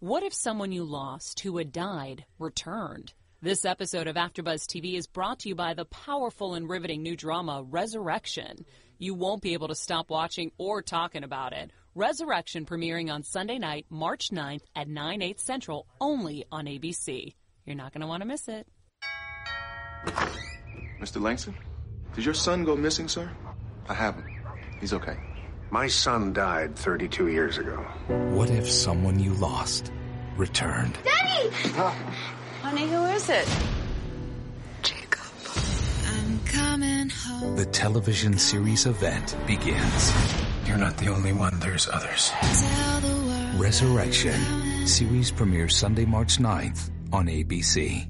What if someone you lost who had died returned? This episode of AfterBuzz TV is brought to you by the powerful and riveting new drama Resurrection. You won't be able to stop watching or talking about it. Resurrection premiering on Sunday night, March 9th at 9 8 Central, only on ABC. You're not going to want to miss it. Mr. Langston, did your son go missing, sir? I haven't. He's okay. My son died 32 years ago. What if someone you lost returned? Daddy! Honey, who is it? Jacob. I'm coming home. The television series event begins. You're not the only one, there's others. Resurrection. Series premieres Sunday, March 9th on ABC.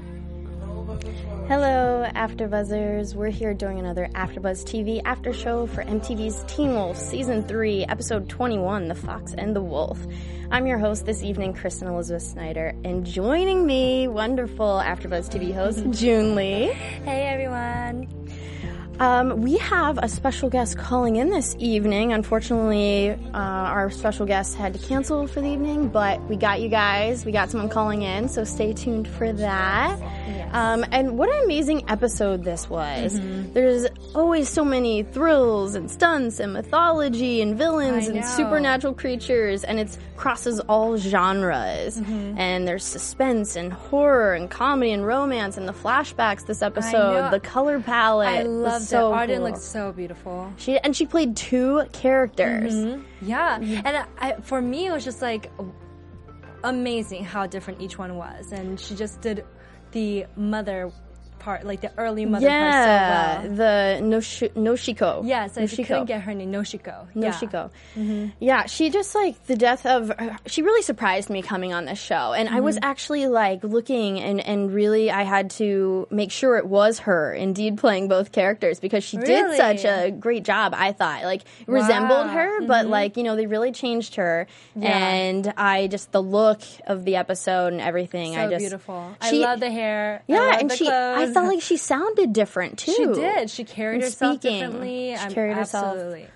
Hello, AfterBuzzers. We're here doing another AfterBuzz TV after show for MTV's Teen Wolf Season 3, Episode 21, The Fox and the Wolf. I'm your host this evening, Kristen Elizabeth Snyder, and joining me, wonderful AfterBuzz TV host, June Lee. Hey, everyone. Um, we have a special guest calling in this evening. Unfortunately, uh, our special guest had to cancel for the evening, but we got you guys. We got someone calling in, so stay tuned for that. Yes. Um, and what an amazing episode this was. Mm-hmm. There's always so many thrills and stunts and mythology and villains and supernatural creatures, and it crosses all genres. Mm-hmm. And there's suspense and horror and comedy and romance and the flashbacks this episode, the color palette. I was loved so it. Arden Cho. looks so beautiful. She and she played two characters. Yeah, and I, for me, it was just like amazing how different each one was, and she just did the mother part, like the early mother Yeah, part so well. the Noshi- Noshiko. Yes, I Noshiko. couldn't get her name. Noshiko. Yeah. Noshiko. Yeah, she just like the death of. She really surprised me coming on this show, and I was Mm-hmm. actually like looking and and really I had to make sure it was her indeed playing both characters because she did such a great job. I thought like resembled Wow. her, but like you know they really changed her, Mm-hmm. Yeah. and I just the look of the episode and everything. So I just beautiful. I love the hair. Yeah, and the she I clothes. felt like she sounded different too. She did. She carried And herself speaking, differently. She I'm- carried herself.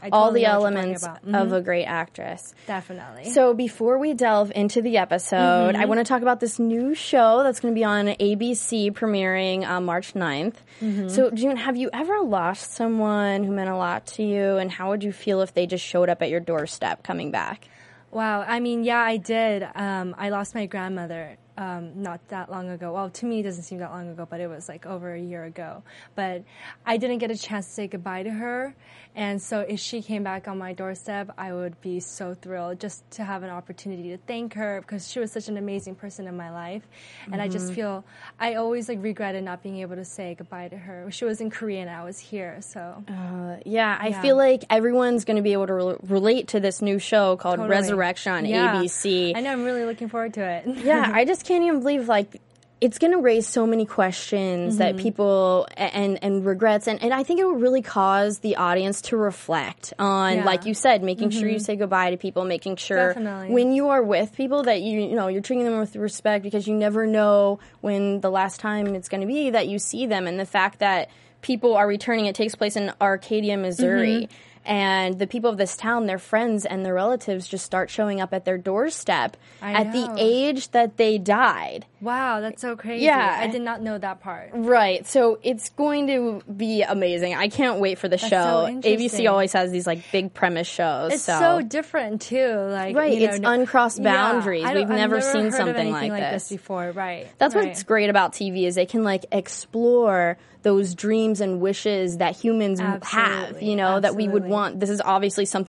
I all totally the know what you're elements of Mhm. a great actress. Definitely. So before we delve into the episode, Mm-hmm. I want to talk about this new show that's going to be on ABC premiering on March 9th. Mm-hmm. So June, have you ever lost someone who meant a lot to you and how would you feel if they just showed up at your doorstep coming back? Wow. I mean, yeah, I did. Um, I lost my grandmother um, not that long ago. Well, to me, it doesn't seem that long ago, but it was like over a year ago. But I didn't get a chance to say goodbye to her. And so if she came back on my doorstep, I would be so thrilled just to have an opportunity to thank her because she was such an amazing person in my life. And I just mm-hmm. feel, I always like regretted not being able to say goodbye to her. She was in Korea and I was here. So uh, Yeah, I Yeah. feel like everyone's going to be able to re- relate to this new show called Totally. Resurrection on Yeah. ABC. I know I'm really looking forward to it. yeah, I just can't even believe like it's going to raise so many questions Mm-hmm. that people and and regrets and, and I think it will really cause the audience to reflect on Yeah. Mm-hmm. like you said making sure you say goodbye to people making sure Definitely. when you are with people that you you know you're treating them with respect because you never know when the last time it's going to be that you see them and the fact that people are returning it takes place in Arcadia, Missouri. Mm-hmm. And the people of this town, their friends and their relatives just start showing up at their doorstep I at the age that they died. Wow, that's so crazy. Yeah. I did not know that part. Right. So it's going to be amazing. I can't wait for the That's show. so ABC always has these like big premise shows. It's so, so, different too. Like Right, you know, it's no- uncrossed Yeah, boundaries. Don't- We've I've never seen something anything like this. this. before. Right. That's right. what's great about TV is they can like explore those dreams and wishes that humans have. You know that we would want. This is obviously something.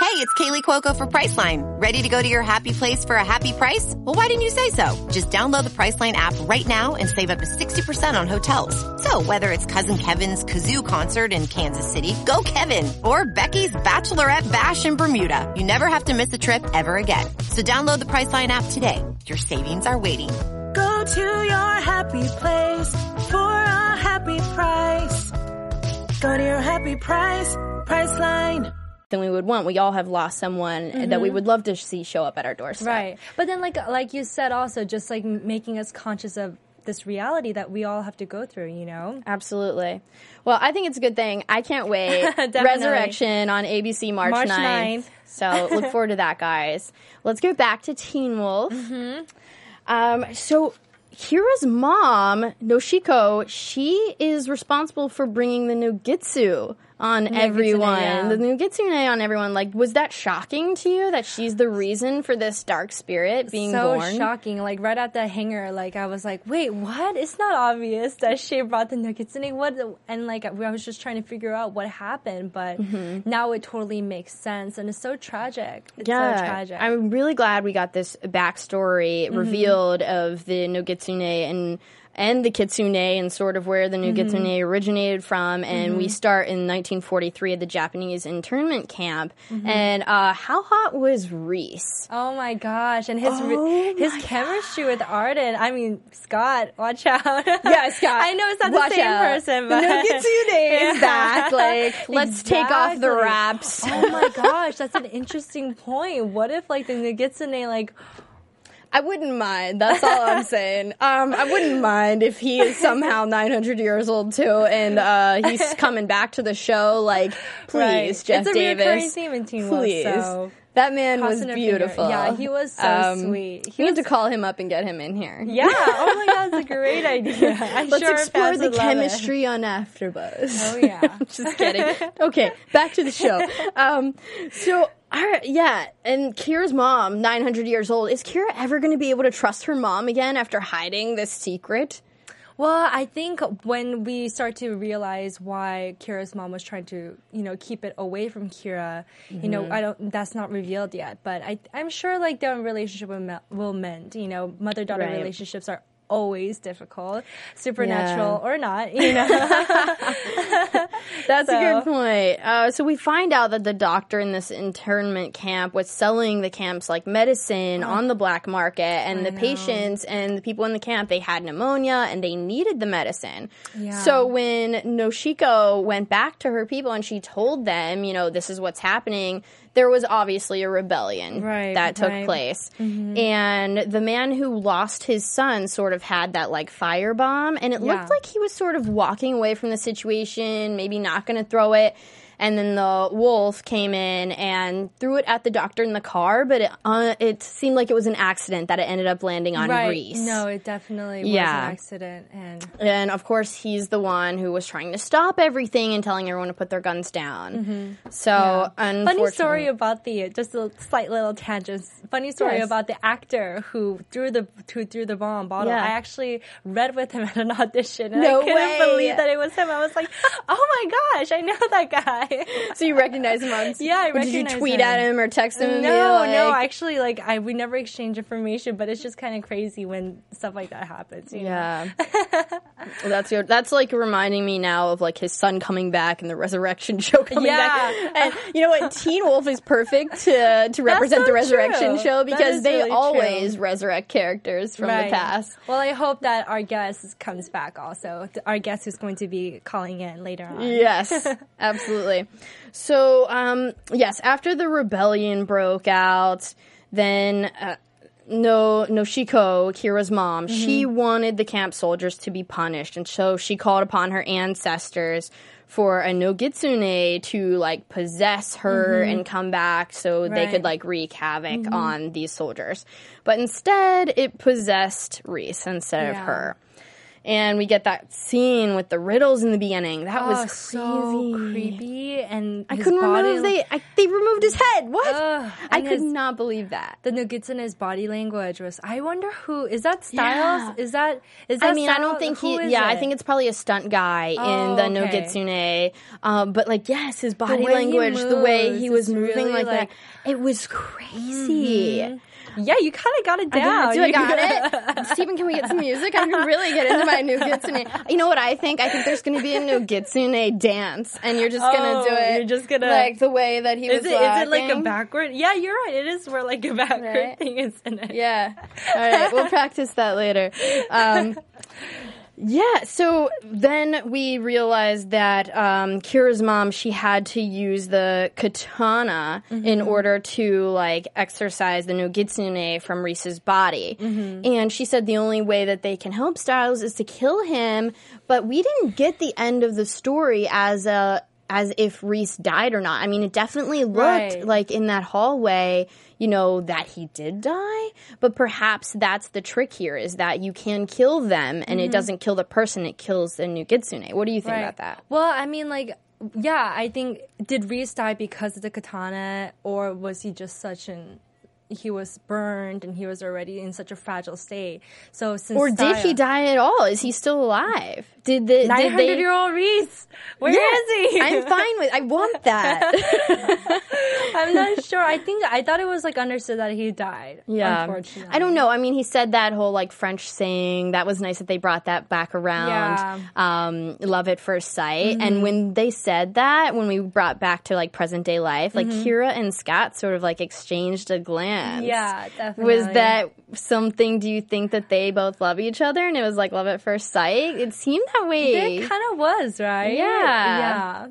Hey, it's Kaley Cuoco for Priceline. Ready to go to your happy place for a happy price? Well, why didn't you say so? Just download the Priceline app right now and save up to 60% on hotels. So whether it's Cousin Kevin's Kazoo concert in Kansas City, go Kevin, or Becky's Bachelorette Bash in Bermuda, you never have to miss a trip ever again. So download the Priceline app today. Your savings are waiting. Go to your happy place for a happy price. Go to your happy price, Priceline. Than we would want. We all have lost someone that we would love to see show up at our doorstep. Right. But then, like like you said, also just like making us conscious of this reality that we all have to go through. You know. Absolutely. Well, I think it's a good thing. I can't wait. Resurrection on ABC March, March 9th. 9th. So look forward to that, guys. Let's get back to Teen Wolf. Mm-hmm. Um, so Kira's mom, Noshiko, she is responsible for bringing the Nogitsu on everyone. yeah. The Nogitsune on everyone. Like, was that shocking to you that she's the reason for this dark spirit being so born? shocking. Like right at the hangar, like I was like, wait, what? It's not obvious that she brought the Nogitsune. What? And like I was just trying to figure out what happened, but Mhm. now it totally makes sense, and it's so tragic. It's yeah, so tragic. I'm really glad we got this backstory Mhm. revealed of the Nogitsune and and the Kitsune and sort of where the Nogitsune Mhm. originated from. And we Mhm. start in 1943 at the Japanese internment camp. Mhm. And uh, how hot was Rhys? Oh my gosh! And his Oh his chemistry with Arden. I mean, Scott, watch out. Yeah, Scott. I know it's not the same out. person, The but Nogitsune is back. Like, let's take off the wraps. Oh my gosh, that's an interesting point. What if like the Nogitsune like I wouldn't mind. That's all I'm saying. Um, I wouldn't mind if he is somehow 900 years old too, and uh, he's coming back to the show. Like, please, Right. Jeff It's a Davis, reoccurring theme in Teen Wolf, please. so that man was crossing finger. beautiful. Yeah, he was so Um, sweet. we need to call him up and get him in here. Yeah. Oh my god, that's a great idea. I'm Let's sure explore the love it. chemistry on AfterBuzz. Oh yeah. Just kidding. Okay, back to the show. Um, so, all right, yeah, and Kira's mom, 900 years old. Is Kira ever going to be able to trust her mom again after hiding this secret? Well, I think when we start to realize why Kira's mom was trying to, you know, keep it away from Kira, you know, Mhm. I don't. That's not revealed yet, but I, I'm sure like their relationship will, will mend. You know, mother daughter Right. relationships are always difficult, supernatural Yeah. or not. You know. That's a good point. Uh, so we find out that the doctor in this internment camp was selling the camps like medicine on the black market, and I the know. patients and the people in the camp they had pneumonia and they needed the medicine. Yeah. So when Noshiko went back to her people and she told them, you know, this is what's happening. There was obviously a rebellion Right, that took right. place. Mhm. And the man who lost his son sort of had that like firebomb, and it Yeah. looked like he was sort of walking away from the situation, maybe not going to throw it. And then the wolf came in and threw it at the doctor in the car, but it, uh, it seemed like it was an accident that it ended up landing on right. Rhys. No, it definitely was Yeah. an accident, and And of course, he's the one who was trying to stop everything and telling everyone to put their guns down. So, Mm-hmm. Funny unfortunately- story about the just a slight little tangent. Funny story Yes. about the actor who threw the who threw the bomb bottle. Yeah. I actually read with him at an audition, and No I couldn't way. believe that it was him. I was like, "Oh my gosh, I know that guy." So you recognize him on? Yeah, I Or Did you tweet him. at him or text him? and be No, no, actually, like I we never exchange information, but it's just kind of crazy when stuff like that happens. you know? Yeah, Well, that's your. That's like reminding me now of like his son coming back and the resurrection show coming Yeah. back. And you know what? Teen Wolf is perfect to to represent so the resurrection true. show because they really always true. resurrect characters from Right. the past. Well, I hope that our guest comes back also. Our guest who's going to be calling in later on. Yes, absolutely. So, um, yes, after the rebellion broke out, then uh, no Noshiko, Kira's mom, she wanted the camp soldiers to be punished, and so she called upon her ancestors for a Nogitsune to like possess her Mhm. and come back so they could like wreak havoc Mhm. on these soldiers. But instead, it possessed Rhys instead of her. And we get that scene with the riddles in the beginning. That Oh, was crazy. so creepy, and I couldn't body- remember if they I, they removed his head. What? I could his- not believe that. The Nuggetsu in his body language was. I wonder who is that? Stiles? Yeah. Is that? Is that? I mean, I don't think Who he. Yeah, I think it's probably a stunt guy in Oh, the okay. Nogitsune. Um, but like, yes, his body language, the way he was moving really, like, like- that, it was crazy. Mhm. Yeah, you kind of got it I down. got, do I You- got it? Stephen, can we get some music? I can really get into my Nogitsune. You know what I think? I think there's going to be a Nogitsune dance, and you're just going Oh, to do it. you're just gonna- like the way that he Is was. it, is it like a backward? Yeah, you're right. It is where like a backward Right. thing is in it. Yeah. All right, we'll practice that later. Um, yeah, so then we realized that um, Kira's mom, she had to use the katana in Mhm. order to like exercise the Nogitsune from Rhys's body. Mhm. And she said the only way that they can help Stiles is to kill him, but we didn't get the end of the story as a as if Rhys died or not. I mean, it definitely looked Right. like in that hallway, you know, that he did die, but perhaps that's the trick here is that you can kill them and it Mhm. doesn't kill the person, it kills the Nogitsune. What do you think Right. about that? Well, I mean, like, yeah, I think did Rhys die because of the katana, or was he just such an he was burned and he was already in such a fragile state? So since Or did he die at all? Is he still alive? Did the Nine hundred year old Rhys. Where is Yeah, he? I'm fine with. I want that. I'm not sure. I think I thought it was like understood that he died. Yeah. unfortunately. I don't know. I mean, he said that whole like French saying. That was nice that they brought that back around. Um, love at first sight. Mhm. And when they said that, when we brought back to like present day life, like Mhm. Kira and Scott sort of like exchanged a glance. Yeah, definitely. Was that something? Do you think that they both love each other and it was like love at first sight? It seemed that way. It kind of was, right? Yeah. Yeah.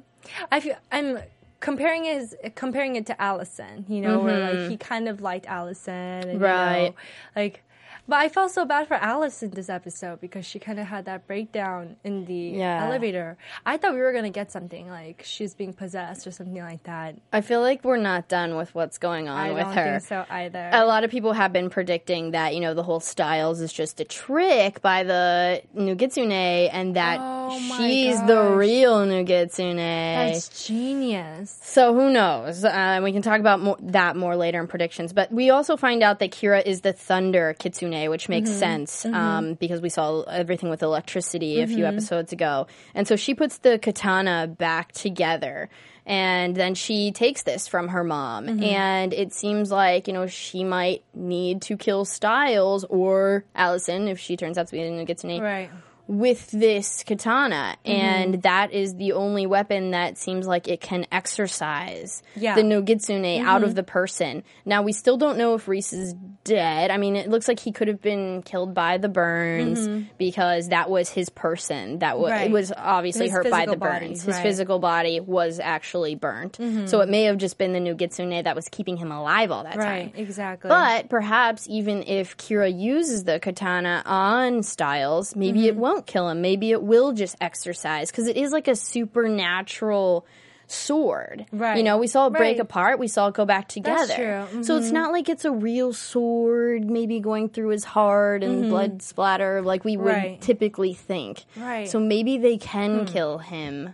I feel I'm comparing is comparing it to Allison, you know, where Mhm. like he kind of liked Allison and you Right. know, like but I felt so bad for Alice in this episode because she kind of had that breakdown in the Yeah. elevator. I thought we were going to get something like she's being possessed or something like that. I feel like we're not done with what's going on I with don't her. think so either. A lot of people have been predicting that, you know, the whole Stiles is just a trick by the Nogitsune and that Oh she's the real Nogitsune. That's genius. so who knows? Uh, we can talk about more, that more later in predictions. But we also find out that Kira is the Thunder Kitsune, which makes Mhm. sense Mhm. um, because we saw everything with electricity a few Mhm. episodes ago. And so she puts the katana back together. And then she takes this from her mom. Mhm. And it seems like, you know, she might need to kill Stiles or Allison if she turns out to be a Nogitsune Right. With this katana, Mhm. and that is the only weapon that seems like it can exorcise Yeah. the Nogitsune out Mhm. of the person. Now we still don't know if Rhys is dead. I mean, it looks like he could have been killed by the burns Mhm. because that was his person. That was Right. it was obviously His hurt by the body, burns. His right. physical body was actually burnt, Mhm. so it may have just been the Nogitsune that was keeping him alive all that time. Exactly. But perhaps even if Kira uses the katana on Stiles, maybe it Mhm. Won't kill him. Maybe it will just exercise because it is like a supernatural sword. Right. You know, we saw it break Right. apart, we saw it go back together. True. So it's Mhm. not like it's a real sword, maybe going through his heart and Mhm. blood splatter like we would Right. typically think. Right. So maybe they can Hmm. kill him.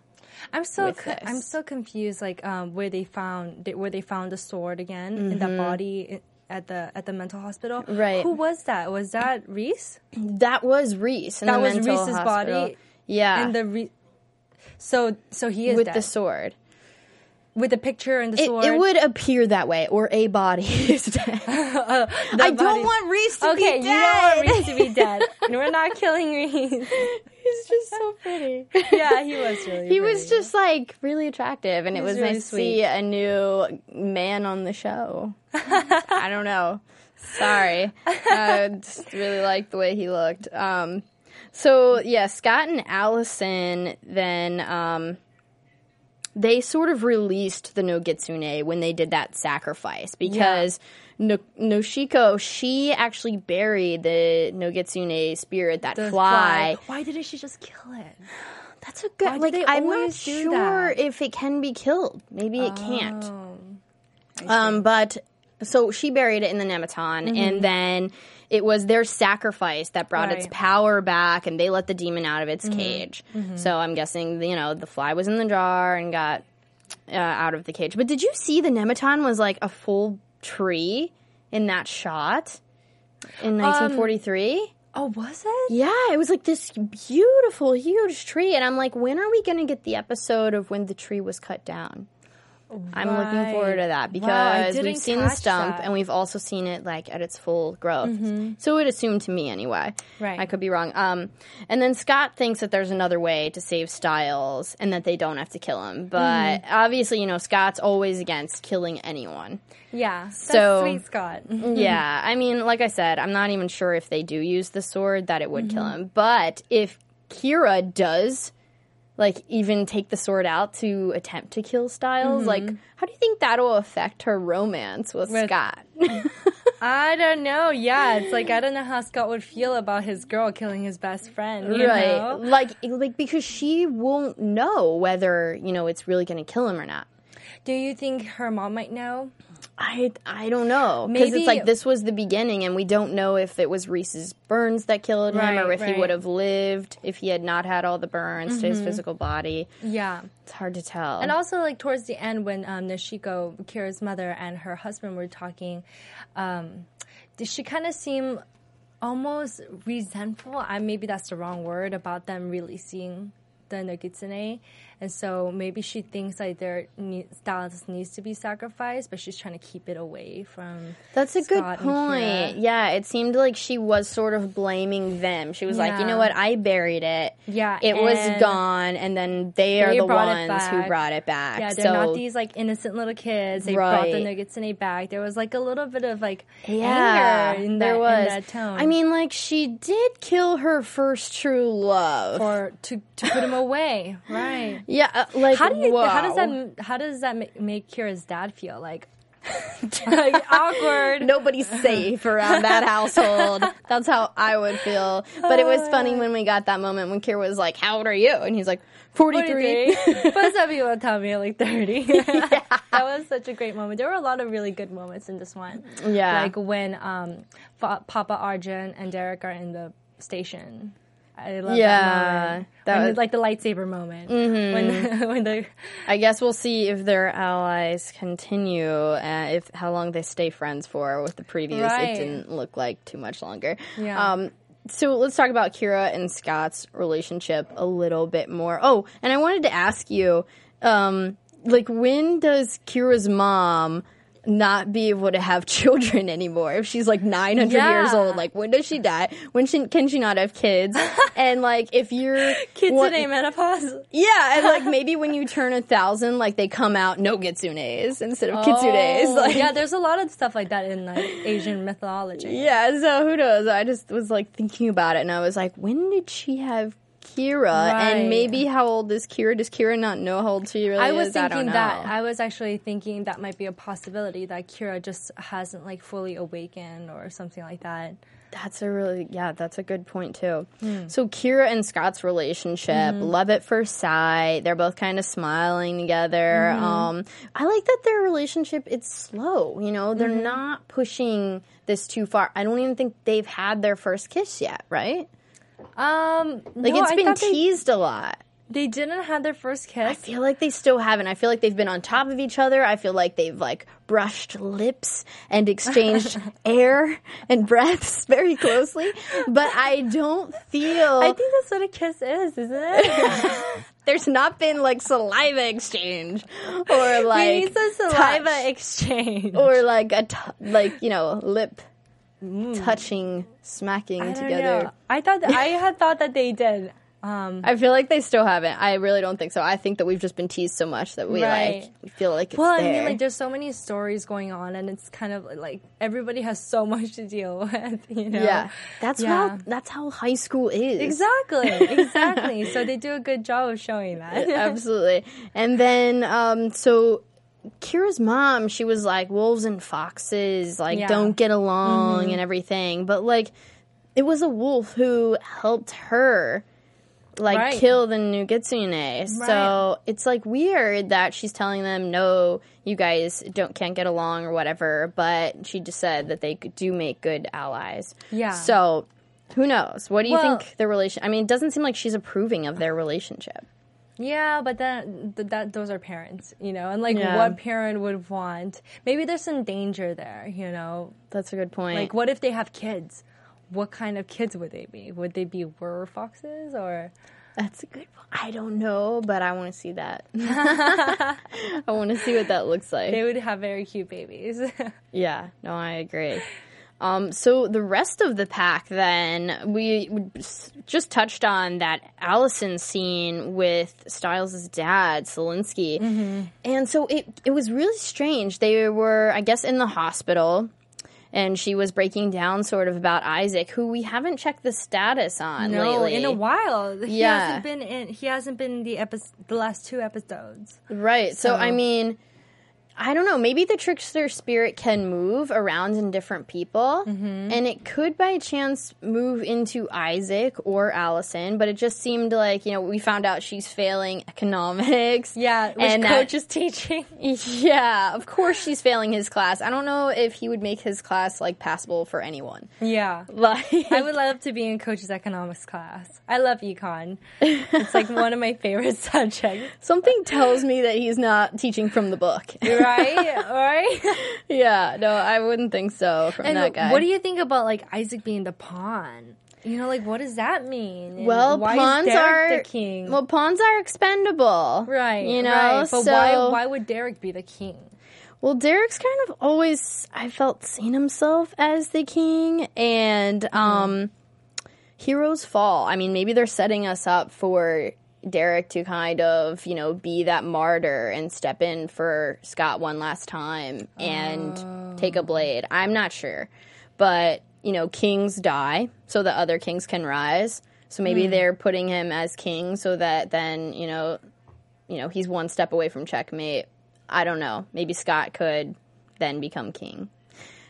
I'm so co- I'm so confused, like um, where they found where they found the sword again in that Mhm. body at the at the mental hospital. Right. Who was that? Was that Rhys? That was Rhys in that was Rhys's hospital. body. Yeah. And the re- so so he is with dead. the sword. With a picture and the It, sword. it would appear that way, or a body is dead. Uh, I body- don't want Rhys to okay, be dead. Okay, you don't want. Rhys to be dead. We're not killing Rhys. He's just so pretty. yeah, he was really. He was just like really attractive, and He it was was really nice to see a new man on the show. I don't know. Sorry, I just really liked the way he looked. Um, so yeah, Scott and Allison then um, they sort of released the Nogitsune when they did that sacrifice because no- Noshiko she actually buried the Nogitsune spirit that The fly. Why didn't she just kill it? That's a good. Why like I'm not sure that? if it can be killed. Maybe it can't. Oh. Um, but so she buried it in the Nemeton, Mhm. and then it was their sacrifice that brought its power back, and they let the demon out of its Mhm. cage. Mhm. So I'm guessing you know the fly was in the jar and got uh, out of the cage. But did you see the Nemeton was like a full tree in that shot in 1943? oh, was it? Yeah, it was like this beautiful, huge tree, and I'm like, when are we going to get the episode of when the tree was cut down? I'm looking forward to that Right. Wow, because we've seen the stump that. and we've also seen it like at its full growth. Mhm. So it assumed to me anyway. Right. I could be wrong. Um, and then Scott thinks that there's another way to save Stiles and that they don't have to kill him. But Mhm. obviously, you know, Scott's always against killing anyone. Yeah. That's So- sweet, Scott. yeah, I mean, like I said, I'm not even sure if they do use the sword that it would kill Mhm. him. But if Kira does, like, even take the sword out to attempt to kill Stiles, Mhm. like, how do you think that'll affect her romance with, With- Scott? I don't know. Yeah, it's like I don't know how Scott would feel about his girl killing his best friend. Right, know? like, like because she won't know whether you know it's really going to kill him or not. Do you think her mom might know? I I don't know because it's like this was the beginning, and we don't know if it was Rhys's burns that killed him, or Right, if he would have lived if he had not had all the burns to his Mhm. physical body. Yeah. It's hard to tell. And also, like towards the end, when um, Noshiko, Kira's mother, and her husband were talking, um, did she kind of seem almost resentful? I maybe that's the wrong word about them releasing the Nogitsune, and so maybe she thinks like their ne- Stiles needs to be sacrificed, but she's trying to keep it away from. That's a good Scott and point. Yeah, it seemed like she was sort of blaming them. She was like, you know what, I buried it. Yeah, It was gone, and then they are the ones who brought it back. Yeah, they're so, not these like innocent little kids. They brought the nuggets in a bag. There was like a little bit of like yeah, anger in there that, was. in that tone. I mean, like she did kill her first true love, or to to put him away, right? Yeah, uh, like how do you? How does that? How does that make, make Kira's dad feel? Like, like awkward. Nobody's safe around that household. That's how I would feel. But it was funny when we got that moment when Kira was like, "How old are you?" and he's like, 43. 43. but some people tell me like 30. that was such a great moment. There were a lot of really good moments in this one. Yeah. Like when um, Papa Argent and Derek are in the station. I love Yeah, that moment. that was- like the lightsaber moment. Mhm. When, when the I guess we'll see if their allies continue, uh, if how long they stay friends for. With the previous, Right. it didn't look like too much longer. Yeah. Um, so let's talk about Kira and Scott's relationship a little bit more. Oh, and I wanted to ask you, um, like, when does Kira's mom? Not be able to have children anymore. If she's like 900 years old, like when does she die? When she, can she not have kids? and like if you're kids one- in menopause. yeah, and like maybe when you turn a thousand, like they come out no kitsunes instead of kitsunes. Oh, Like, yeah, there's a lot of stuff like that in like Asian mythology. yeah. So who knows? I just was like thinking about it, and I was like, when did she have Kira? Right. And maybe how old is Kira? Does Kira not know how old she really I was is? I thinking know. that. I was actually thinking that might be a possibility that Kira just hasn't like fully awakened or something like that. That's a really yeah, that's a good point too. Hmm. So Kira and Scott's relationship, Mhm. love at first sight. They're both kind of smiling together. Mhm. Um, I like that their relationship it's slow. You know, they're Mhm. not pushing this too far. I don't even think they've had their first kiss yet, right? Um, Like no, it's been thought they- teased a lot. They didn't have their first kiss. I feel like they still haven't. I feel like they've been on top of each other. I feel like they've like brushed lips and exchanged air and breaths very closely. But I don't feel. I think that's what a kiss is, isn't it? There's not been like saliva exchange or like saliva exchange. or like a t- like you know lip touching, smacking I together. know. I thought that, I had thought that they did. Um, I feel like they still haven't. I really don't think so. I think that we've just been teased so much that we Right. like we feel like it's well, there. I mean, like there's so many stories going on, and it's kind of like everybody has so much to deal with. You know? Yeah, that's Yeah. how that's how high school is. Exactly, exactly. so they do a good job of showing that. Absolutely. And then, um, so Kira's mom, she was like, wolves and foxes, like, Yeah. don't get along Mhm. and everything. But, like, it was a wolf who helped her, like Right. kill the Nogitsune. So it's like weird that she's telling them no, you guys don't can't get along or whatever. But she just said that they do make good allies. Yeah. So who knows? What do you Well- think their relation? I mean, it doesn't seem like she's approving of their relationship. Yeah, but then th- that those are parents, you know, and like Yeah. what parent would want? Maybe there's some danger there, you know. That's a good point. Like, what if they have kids? What kind of kids would they be? Would they be were foxes or? That's a good. I don't know, but I want to see that. I want to see what that looks like. They would have very cute babies. Yeah, no, I agree. Um, so the rest of the pack, then we just touched on that Allison scene with Stiles' dad, Stilinski, and so it it was really strange. They were, I guess, in the hospital, and she was breaking down sort of about Isaac, who we haven't checked the status on no, lately in a while. He Yeah. hasn't been in. He hasn't been in the epi- the last two episodes. Right. So, So- I mean, I don't know. Maybe the trickster spirit can move around in different people, Mm-hmm. and it could by chance move into Isaac or Allison. But it just seemed like you know we found out she's failing economics. Yeah, which and coach is teaching. Yeah, of course she's failing his class. I don't know if he would make his class like passable for anyone. Yeah. Like I would love to be in coach's economics class. I love econ. It's like one of my favorite subjects. something tells me that he's not teaching from the book. Right? right? yeah, no, I wouldn't think so from And that guy. what do you think about like Isaac being the pawn? You know, like what does that mean? And Well, why pawns are the king? Well, pawns are expendable, right, You know, right. But so why why would Derek be the king? well, Derek's kind of always I felt seen himself as the king, and Mm-hmm. um, heroes fall. I mean, maybe they're setting us up for Derek to kind of you know be that martyr and step in for Scott one last time and take a blade. I'm not sure, but you know, kings die so that other kings can rise. So maybe Hmm. they're putting him as king so that then, you know, you know, he's one step away from checkmate. I don't know. Maybe Scott could then become king.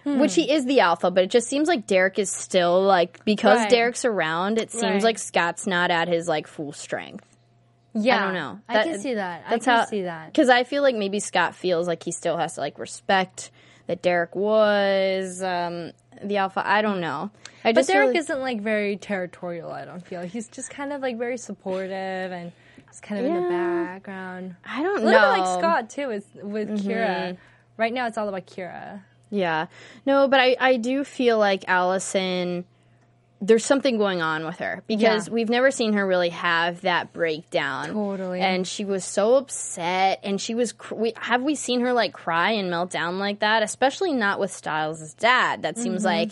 Hmm. Which he is the alpha, but it just seems like Derek is still like because Right. Derek's around, it seems Right. like Scott's not at his like full strength. Yeah, I don't know. I can see that. I That's can how, see that. Because I feel like maybe Scott feels like he still has to like respect that Derek was um, the alpha. I don't know. I But Derek like- isn't like very territorial. I don't feel he's just kind of like very supportive and just kind of in the background. I don't know. a little bit know. like Scott too with with Mhm. Kira. Right now, it's all about Kira. Yeah. No, but I, I do feel like Allison, there's something going on with her because Yeah. we've never seen her really have that breakdown. Totally. And she was so upset and she was, cr- we, have we seen her like cry and melt down like that? Especially not with Stiles' dad. That seems Mhm. like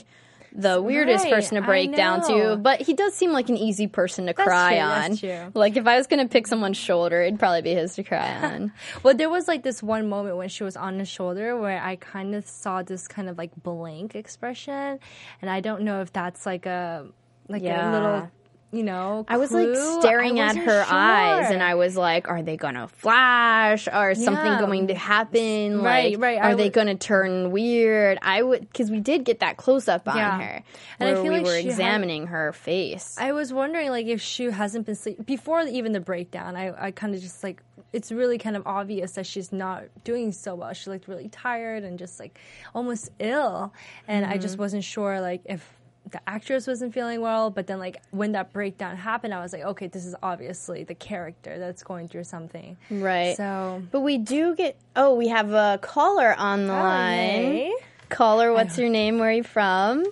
the weirdest Right, person to break down to, but he does seem like an easy person to That's cry true, on. Like if I was going to pick someone's shoulder, it'd probably be his to cry on. Well, there was like this one moment when she was on his shoulder where I kind of saw this kind of like blank expression, and I don't know if that's like a like Yeah. a little, you know. I was like staring at her eyes, and I was like, "Are they gonna flash? Or something going to happen? Right, like, right. Are I they would- gonna turn weird?" I would because we did get that close up on Yeah. her, And I feel we like were she had- examining her face. I was wondering like if she hasn't been sleep before even the breakdown. I, I kind of just like it's really kind of obvious that she's not doing so well. She looked really tired and just like almost ill, and I just Mhm. wasn't sure like if the actress wasn't feeling well. But then like when that breakdown happened, I was like, okay, this is obviously the character that's going through something. Right. So, but we do get. Oh, we have a caller on the line. Caller, what's your name? Where are you from?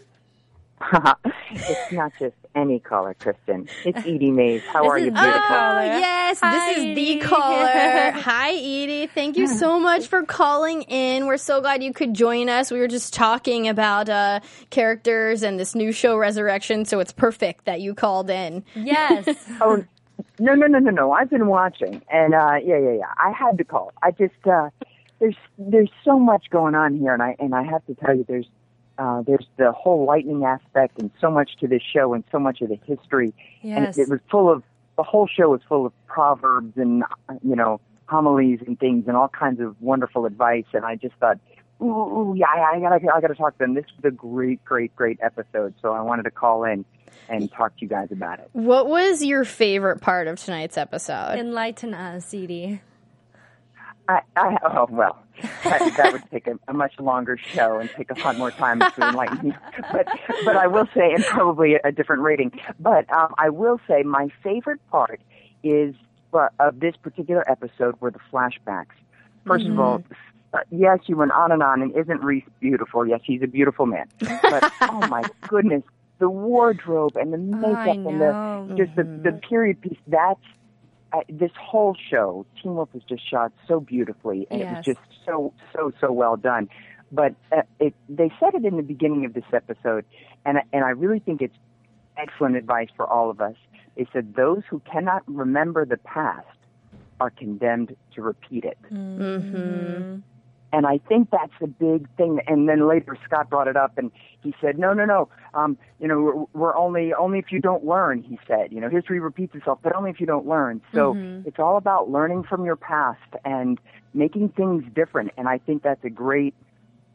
it's not just any caller, Kristen. It's Edie Mays. How This are is you, the beautiful? caller. yes, Hi, this is Edie. the caller. Hi, Edie. Thank you so much for calling in. We're so glad you could join us. We were just talking about uh, characters and this new show, Resurrection, so it's perfect that you called in. Yes. oh, no, no, no, no, no. I've been watching, and uh, yeah, yeah, yeah. I had to call. I just uh, there's there's so much going on here, and I and I have to tell you, there's uh, there's the whole lightning aspect, and so much to this show, and so much of the history, Yes. and it was full of the whole show was full of proverbs and uh, you know homilies and things, and all kinds of wonderful advice, and I just thought ooh, ooh yeah, I, I gotta, I gotta talk to them. This was a great, great, great episode. So I wanted to call in and talk to you guys about it. What was your favorite part of tonight's episode? Enlighten us, Edie. I, I oh well, that, that would take a, a much longer show and take a lot more time to enlighten you. But but I will say, and probably a different rating. But um, I will say, my favorite part is uh, of this particular episode were the flashbacks. 1st of all, uh, yes, you went on and on, and isn't Rhys beautiful? Yes, he's a beautiful man. But oh my goodness, the wardrobe and the makeup and the just the the period piece. That's uh, this whole show. Teen Wolf was just shot so beautifully, and it was just so so so well done. But uh, it, they said it in the beginning of this episode, and I- and I really think it's excellent advice for all of us. They said those who cannot remember the past are condemned to repeat it. Mm-hmm. And I think that's the big thing. And then later Scott brought it up and he said, no, no, no. Um, you know, we're, we're only, only if you don't learn, he said, you know, history repeats itself, but only if you don't learn. So Mhm. it's all about learning from your past and making things different. And I think that's a great,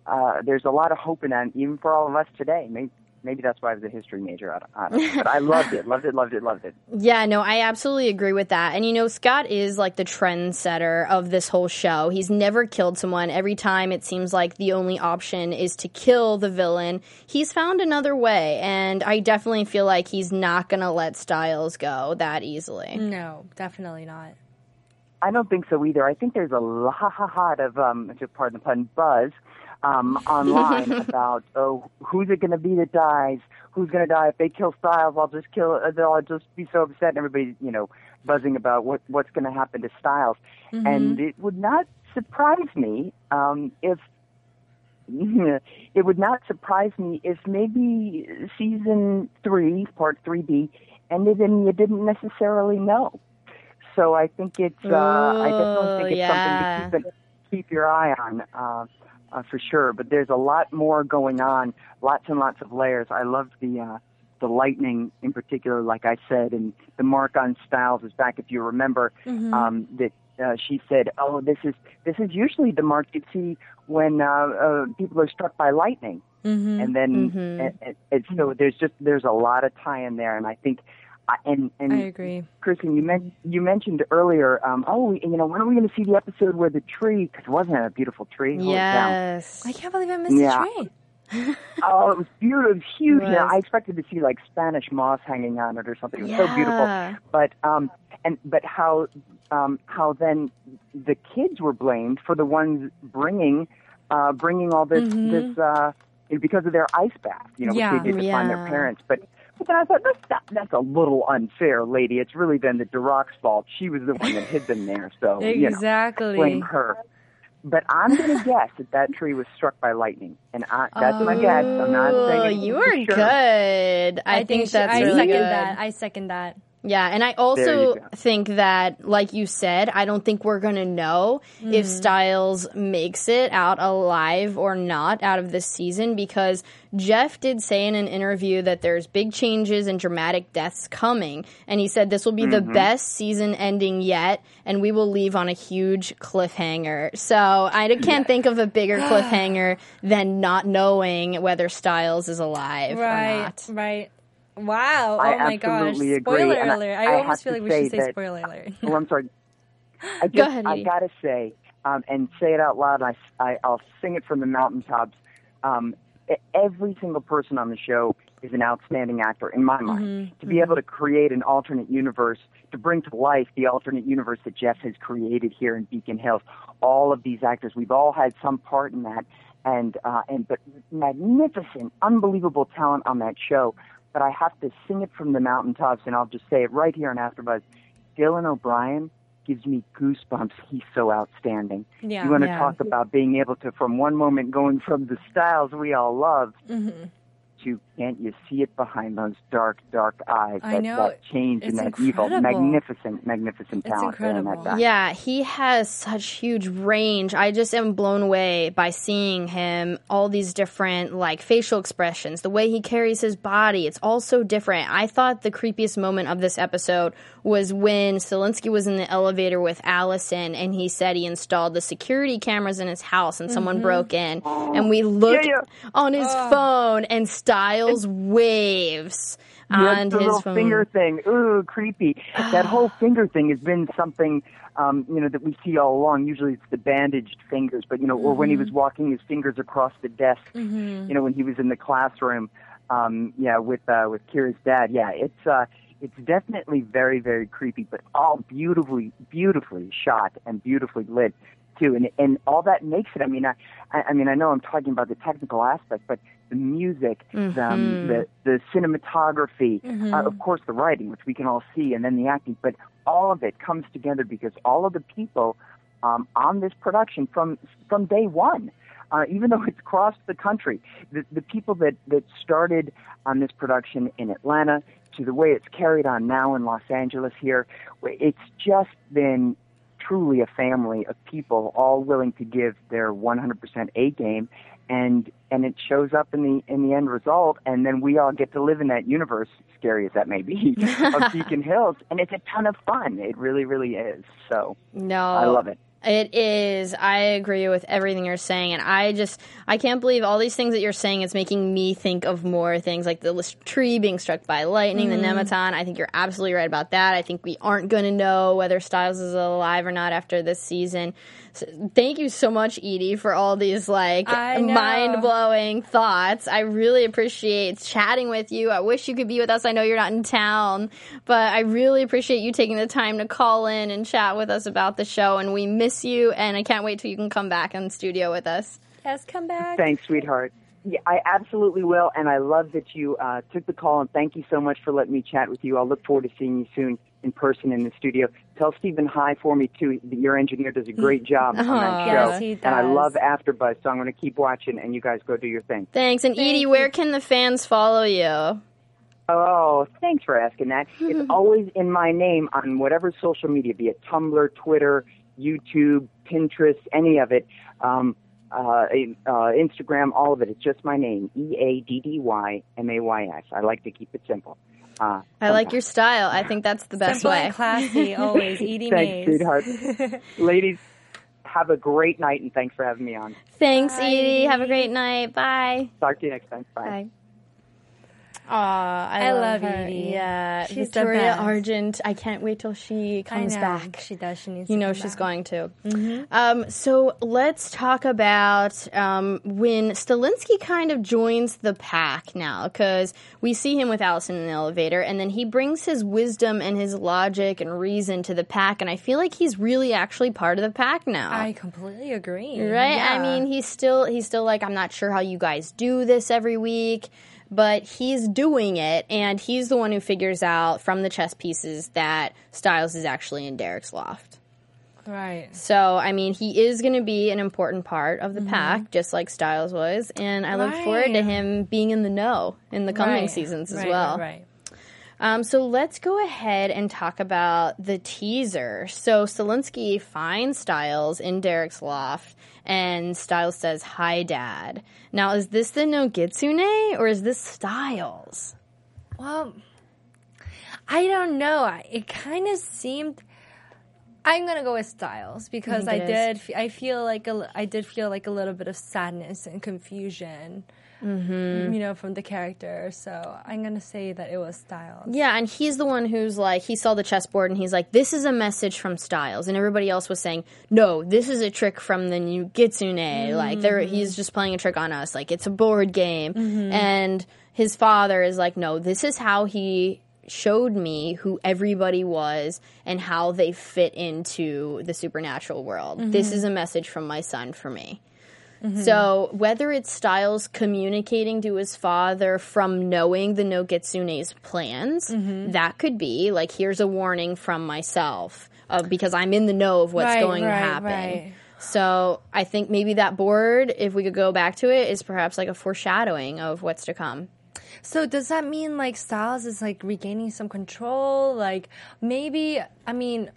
uh, there's a lot of hope in that, even for all of us today. Maybe, maybe that's why I was a history major. I don't, I don't know. But I loved it, loved it, loved it, loved it. Yeah, no, I absolutely agree with that. And you know, Scott is like the trendsetter of this whole show. He's never killed someone. Every time it seems like the only option is to kill the villain, he's found another way. And I definitely feel like he's not going to let Stiles go that easily. No, definitely not. I don't think so either. I think there's a lot of, um, just pardon the pun, buzz um, online about, oh, who's it going to be that dies? Who's going to die? If they kill Stiles, I'll just kill. uh, I'll just be so upset, and everybody's, you know, buzzing about what what's going to happen to Stiles. Mm-hmm. And it would not surprise me um, if it would not surprise me if maybe season three, part three B, ended and you didn't necessarily know. So I think it's uh, I definitely think it's yeah. something to keep, keep your eye on uh, uh, for sure. But there's a lot more going on, lots and lots of layers. I love the uh, the lightning in particular, like I said, and the mark on Stiles is back. If you remember, Mhm. um, that uh, she said, "Oh, this is this is usually the mark you see when uh, uh, people are struck by lightning." Mm-hmm. and then Mhm. and, and, and so there's just there's a lot of tie in there, and I think. I and and I agree. Kristen, you men- you mentioned earlier. Um, oh, you know, when are we going to see the episode where the tree? Because wasn't it a beautiful tree? Yes. I can't believe I missed Yeah. the tree. Oh, it was beautiful. It was huge. It Now, was. I expected to see like Spanish moss hanging on it or something. It was so beautiful. Yeah. But um, and but how um how then the kids were blamed for the ones bringing uh bringing all this Mhm. this uh because of their ice bath. You know, Yeah. which they did to find their parents. But but then I thought that's not, that's a little unfair, lady. It's really then the Durock's fault. She was the one that hid them there. So you know, Exactly. blame her. But I'm going to guess that that tree was struck by lightning, and I, that's my guess. I'm not Oh, saying you are sure. good. I, think, she- that's I really second good. that. I second that. Yeah, and I also think that, like you said, I don't think we're gonna know if mm. Stiles makes it out alive or not out of this season because Jeff did say in an interview that there's big changes and dramatic deaths coming, and he said this will be the best season ending yet, and we will leave on a huge cliffhanger. So I can't think of a bigger cliffhanger than not knowing whether Stiles is alive or Right. not. Right. Wow. I oh my gosh. agree, Spoiler I- alert. I I, have almost feel like we should say that- spoiler alert. Oh, I'm sorry. I Go ahead, I Edie. gotta say, um, and say it out loud. I, I, I'll sing it from the mountaintops. Um, every single person on the show is an outstanding actor in my mind. Mm-hmm. To be able to create an alternate universe, to bring to life the alternate universe that Jeff has created here in Beacon Hills, all of these actors, we've all had some part in that, and uh, and but magnificent, unbelievable talent on that show. But I have to sing it from the mountaintops, and I'll just say it right here on AfterBuzz. Dylan O'Brien gives me goosebumps. He's so outstanding. Yeah. you want to Yeah. talk about being able to, from one moment, going from the Stiles we all love Mm-hmm. To can't you see it behind those dark, dark eyes? I that, know. that change and It's that evil, magnificent, magnificent It's talent there that incredible. guy. Yeah, he has such huge range. I just am blown away by seeing him, all these different like facial expressions, the way he carries his body. It's all so different. I thought the creepiest moment of this episode was when Stilinski was in the elevator with Allison and he said he installed the security cameras in his house and someone Mhm. broke in and we looked yeah. on his phone and Stiles waves on the his little phone. finger thing. Ooh, creepy. that whole finger thing has been something, um, you know, that we see all along. Usually it's the bandaged fingers, but you know, or when he Mm-hmm. was walking his fingers across the desk. You know, when he was in the classroom. Um, yeah, with uh, with Kira's dad. Yeah, it's uh, it's definitely very very creepy, but all beautifully beautifully shot and beautifully lit too, and and all that makes it. I mean, I I mean, I know I'm talking about the technical aspect, but the music, the, um, Mhm. the the cinematography, Mhm. uh, of course, the writing, which we can all see, and then the acting, but all of it comes together because all of the people um, on this production from from day one. Uh, even though it's crossed the country, the, the people that, that started on this production in Atlanta to the way it's carried on now in Los Angeles here, it's just been truly a family of people all willing to give their 100% A game and and it shows up in the in the end result and then we all get to live in that universe scary as that may be of Beacon Hills and it's a ton of fun. It really really is. So No. I love it It is. I agree with everything you're saying, and I just I can't believe all these things that you're saying It's making me think of more things like the tree being struck by lightning, Mhm. the Nemeton. I think you're absolutely right about that. I think we aren't going to know whether Stiles is alive or not after this season. So, thank you so much, Eaddy, for all these like mind blowing thoughts. I really appreciate chatting with you. I wish you could be with us. I know you're not in town, but I really appreciate you taking the time to call in and chat with us about the show. And we miss you, and I can't wait till you can come back in the studio with us. Yes, come back. Thanks, sweetheart. Yeah, I absolutely will, and I love that you uh, took the call, and thank you so much for letting me chat with you. I'll look forward to seeing you soon in person in the studio. Tell Stephen hi for me too. Your engineer does a great job on that Aw. show, Yes, he and I love AfterBuzz, so I'm going to keep watching, and you guys go do your thing. Thanks. And Eaddy, where can the fans follow you? Oh, thanks for asking that. It's always in my name on whatever social media, be it Tumblr, Twitter, YouTube, Pinterest, any of it, um, uh, uh, Instagram, all of it. It's just my name, E A D D Y M A Y S. I like to keep it simple. Uh, I like your style. I think that's the best Simple way. and classy, always. Eaddy Thanks, Mays. sweetheart. Ladies, have a great night, and thanks for having me on. Thanks, Eaddy. Have a great night. Bye. Talk to you next time. Bye. Bye. Aw, I, I love, love her. Eaddy. Yeah, She's Victoria. Argent. I can't wait till she comes back. She does. She needs to. You know she's back. going to. Mhm. Um, so let's talk about um, when Stilinski kind of joins the pack now, because we see him with Allison in the elevator, and then he brings his wisdom and his logic and reason to the pack, and I feel like he's really actually part of the pack now. I completely agree. Right? Yeah. I mean, he's still he's still like I'm not sure how you guys do this every week, but he's doing it and he's the one who figures out from the chess pieces that Stiles is actually in Derek's loft. right. So, I mean, he is going to be an important part of the Mhm. pack just like Stiles was, and I look forward to him being in the know in the coming Right. seasons as Right, well. Right. Um, so let's go ahead and talk about the teaser. So Stilinski finds Stiles in Derek's loft, and Stiles says, "Hi, Dad." Now, is this the Nogitsune or is this Stiles? Well, I don't know. It kind of seemed. I'm gonna go with Stiles because think I did. is? I feel like a, I did feel like a little bit of sadness and confusion, Mm-hmm. you know, from the character. So I'm gonna say that it was Stiles. Yeah, and he's the one who's like, he saw the chessboard and he's like, this is a message from Stiles. And everybody else was saying, no, this is a trick from the Nogitsune. Like, they're, he's just playing a trick on us. Like, it's a board game. And his father is like, no, this is how he showed me who everybody was and how they fit into the supernatural world. This Mhm. is a message from my son for me. So whether it's Stiles communicating to his father from knowing the Nogitsune's plans, Mm-hmm. that could be like here's a warning from myself uh, because I'm in the know of what's Right, going to happen. right. So I think maybe that board, if we could go back to it, is perhaps like a foreshadowing of what's to come. So does that mean like Stiles is like regaining some control? Like maybe I mean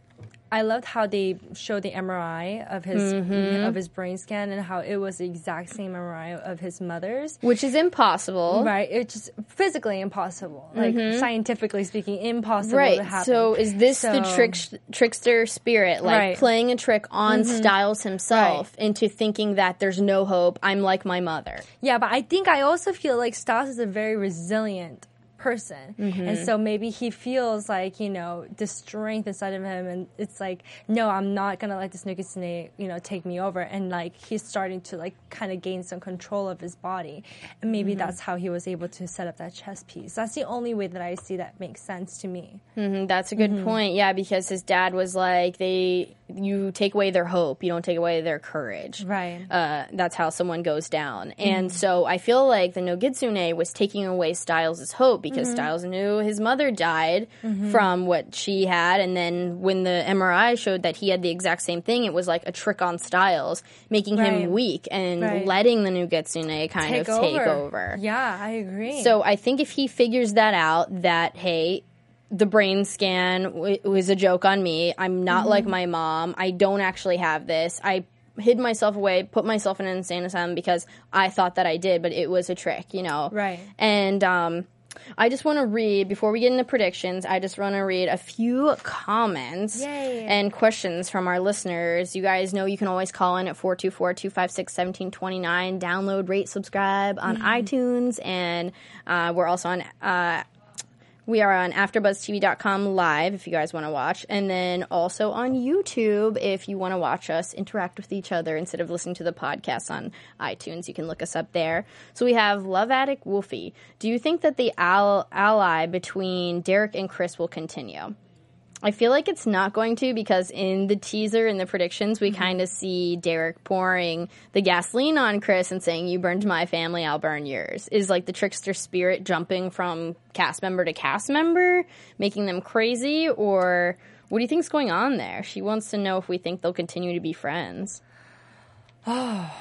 I loved how they showed the MRI of his Mhm. of his brain scan and how it was the exact same MRI of his mother's. Which is impossible. Right. It's just physically impossible. Like Mhm. scientifically speaking, impossible to Right. So is this the trick, trickster spirit, like Right. playing a trick on Mhm. Stiles himself into thinking that there's no hope? I'm like my mother. Yeah, but I think I also feel like Stiles is a very resilient person. Mhm. And so maybe he feels like, you know, the strength inside of him and it's like, no, I'm not gonna let this Nogitsune, you know, take me over and like he's starting to like kind of gain some control of his body. And maybe Mhm. that's how he was able to set up that chess piece. That's the only way that I see that makes sense to me. hmm that's a good Mhm. point. Yeah, because his dad was like, they, you take away their hope, you don't take away their courage. Right. Uh, that's how someone goes down. And Mhm. so I feel like the Nogitsune was taking away Stiles' hope because Mhm. Stiles knew his mother died Mhm. from what she had. And then when the MRI showed that he had the exact same thing, it was like a trick on Stiles, making Right. him weak and Right. letting the Nogitsune kind take of over. take over. Yeah, I agree. So I think if he figures that out, that hey, the brain scan w- was a joke on me. I'm not Mhm. like my mom. I don't actually have this. I hid myself away, put myself in an insane asylum because I thought that I did, but it was a trick, you know. Right. And um I just want to read before we get into predictions. I just want to read a few comments Yay. and questions from our listeners. You guys know you can always call in at 424-256-1729. Download, rate, subscribe on Mm-hmm. iTunes, and uh, we're also on. Uh, we are on AfterBuzzTV.com live if you guys want to watch, and then also on YouTube if you want to watch us interact with each other instead of listening to the podcast on iTunes. You can look us up there. So we have Love Addict Wolfie. Do you think that the al- ally between Derek and Chris will continue? I feel like it's not going to because in the teaser and the predictions, we mm-hmm. kind of see Derek pouring the gasoline on Chris and saying, You burned my family, I'll burn yours. Is like the trickster spirit jumping from cast member to cast member, making them crazy? Or what do you think's going on there? She wants to know if we think they'll continue to be friends. Oh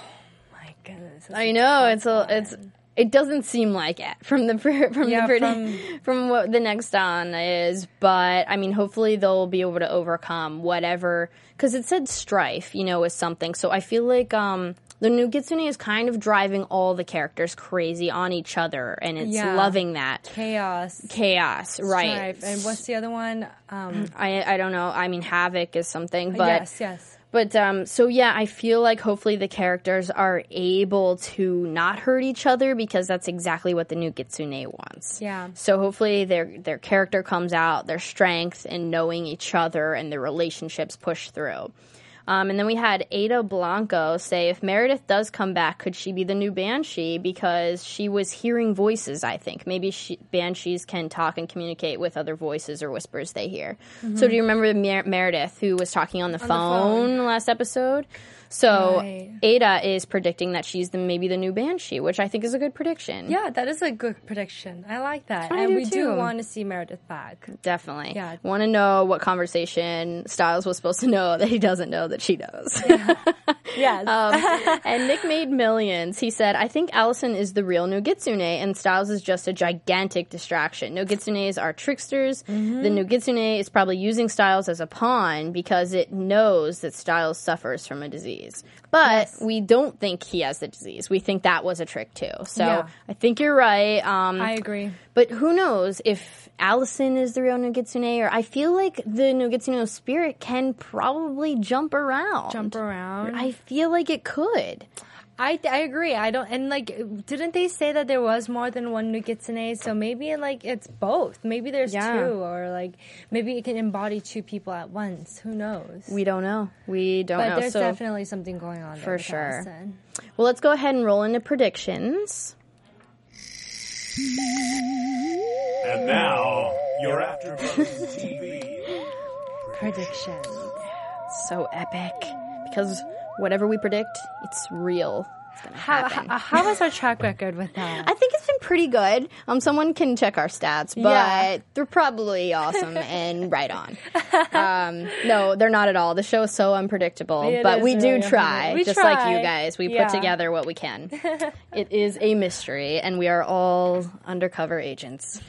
my goodness. I know it's a it's it doesn't seem like it from the from Yeah, the predi- from, what the next on is, but I mean, hopefully they'll be able to overcome whatever because it said strife, you know, is something. So I feel like um the Nogitsune is kind of driving all the characters crazy on each other, and it's Yeah. loving that chaos. chaos, right? And what's the other one? Um, I I don't know. I mean, havoc is something, but yes, yes. But um, so yeah, I feel like hopefully the characters are able to not hurt each other because that's exactly what the Nogitsune wants. Yeah. So hopefully their their character comes out, their strength in knowing each other and their relationships push through. Um, and then we had Ada Blanco say, if Meredith does come back, could she be the new Banshee? Because she was hearing voices, I think. Maybe she, Banshees can talk and communicate with other voices or whispers they hear. Mhm. So do you remember Mer- Meredith who was talking on the, On the phone, last episode? So Right. Ada is predicting that she's the maybe the new Banshee, which I think is a good prediction. Yeah, that is a good prediction. I like that. I and do we do too. want to see Meredith back. Definitely. Yeah. Want to know what conversation Stiles was supposed to know that he doesn't know that she knows. Yes. um, and Nick made millions. He said, I think Allison is the real Nogitsune and Stiles is just a gigantic distraction. Nogitsunes are tricksters. Mm-hmm. The Nogitsune is probably using Stiles as a pawn because it knows that Stiles suffers from a disease. But we don't think he has the disease. We think that was a trick too. So Yeah. I think you're right. Um, I agree. but who knows if Allison is the real Nogitsune or I feel like the Nogitsune spirit can probably jump around. Jump around. I feel like it could. I, I agree. I don't and like didn't they say that there was more than one Nogitsune? So maybe like it's both. Maybe there's Yeah. two, or like maybe it can embody two people at once. Who knows? We don't know. We don't but know. there's so definitely something going on there for sure. Allison. Well, let's go ahead and roll into predictions. And now, your AfterBuzz TV Prediction. So epic because whatever we predict, it's real. It's gonna How, happen. how, how was our track record with that? I think it's been pretty good. Um, someone can check our stats, but Yeah. they're probably awesome and right on. Um, no, they're not at all. The show is so unpredictable, It but is we do try. We just like you guys. We Yeah. put together what we can. it is a mystery, and we are all undercover agents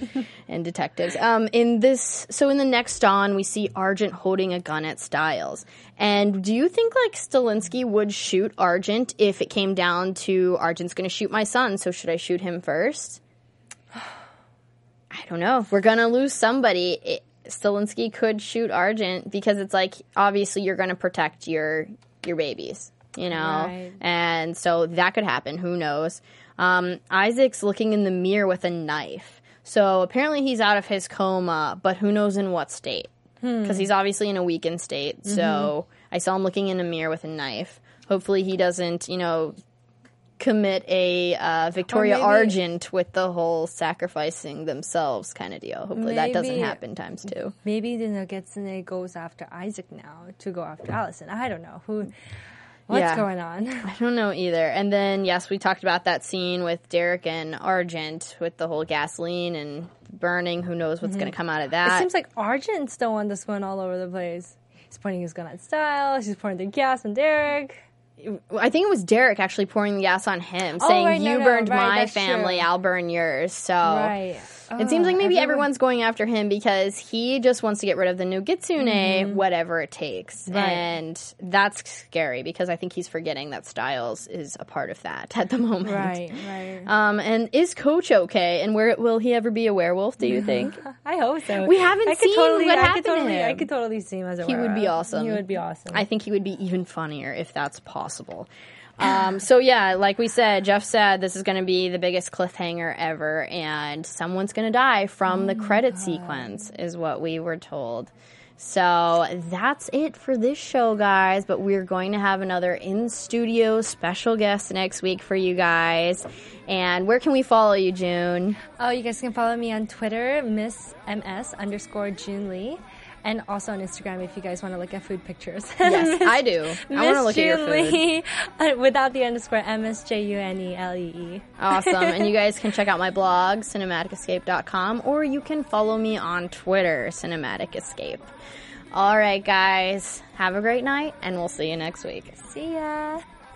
and detectives. Um, in this, so in the next Dawn, we see Argent holding a gun at Stiles. And do you think like Stilinski would shoot Argent if it came down to Argent's going to shoot my son? So should I shoot him first? I don't know. We're gonna lose somebody. It, Stilinski could shoot Argent because it's like obviously you're gonna protect your your babies, you know, Right. and so that could happen. Who knows? Um, Isaac's looking in the mirror with a knife. So apparently he's out of his coma, but who knows in what state? Hmm. Because he's obviously in a weakened state. So I saw him looking in a mirror with a knife. Hopefully he doesn't, you know, commit a uh, Victoria maybe- Argent with the whole sacrificing themselves kind of deal. Hopefully that doesn't happen times two. Maybe the Nogitsune goes after Isaac now to go after Allison. I don't know who. What's Yeah. going on? I don't know either. And then yes, we talked about that scene with Derek and Argent with the whole gasoline and burning. Who knows what's going to mm-hmm. come out of that? It seems like Argent's the one that's going all over the place. He's pointing his gun at Style. He's pointing the gas on Derek. I think it was Derek actually pouring the gas on him, Oh, saying, right, "You no, burned right, my family, true. I'll burn yours." So Right. It seems Oh, like maybe everyone- everyone's going after him because he just wants to get rid of the Nogitsune, whatever it takes, Mm-hmm. Right. and that's scary because I think he's forgetting that Stiles is a part of that at the moment. Right, right. Um, and is Coach okay? And where will he ever be a werewolf? Do you think? I hope so. We haven't I seen totally, what I happened could to totally, I could totally see him as a He would be awesome. He would be awesome. I think he would be even funnier if that's possible. Um, so yeah, like we said, Jeff said this is going to be the biggest cliffhanger ever, and someone's going to die from the credit sequence, is what we were told. So that's it for this show, guys. But we're going to have another in studio special guest next week for you guys. And where can we follow you, June? Oh, you guys can follow me on Twitter, Miss MS underscore June Lee. And also on Instagram if you guys want to look at food pictures. Yes, I do. I want to look at your food. Without the underscore, M S J U N E L E E. Awesome. and you guys can check out my blog, cinematicescape.com, or you can follow me on Twitter, Cinematic Escape. All right, guys. Have a great night, and we'll see you next week. See ya.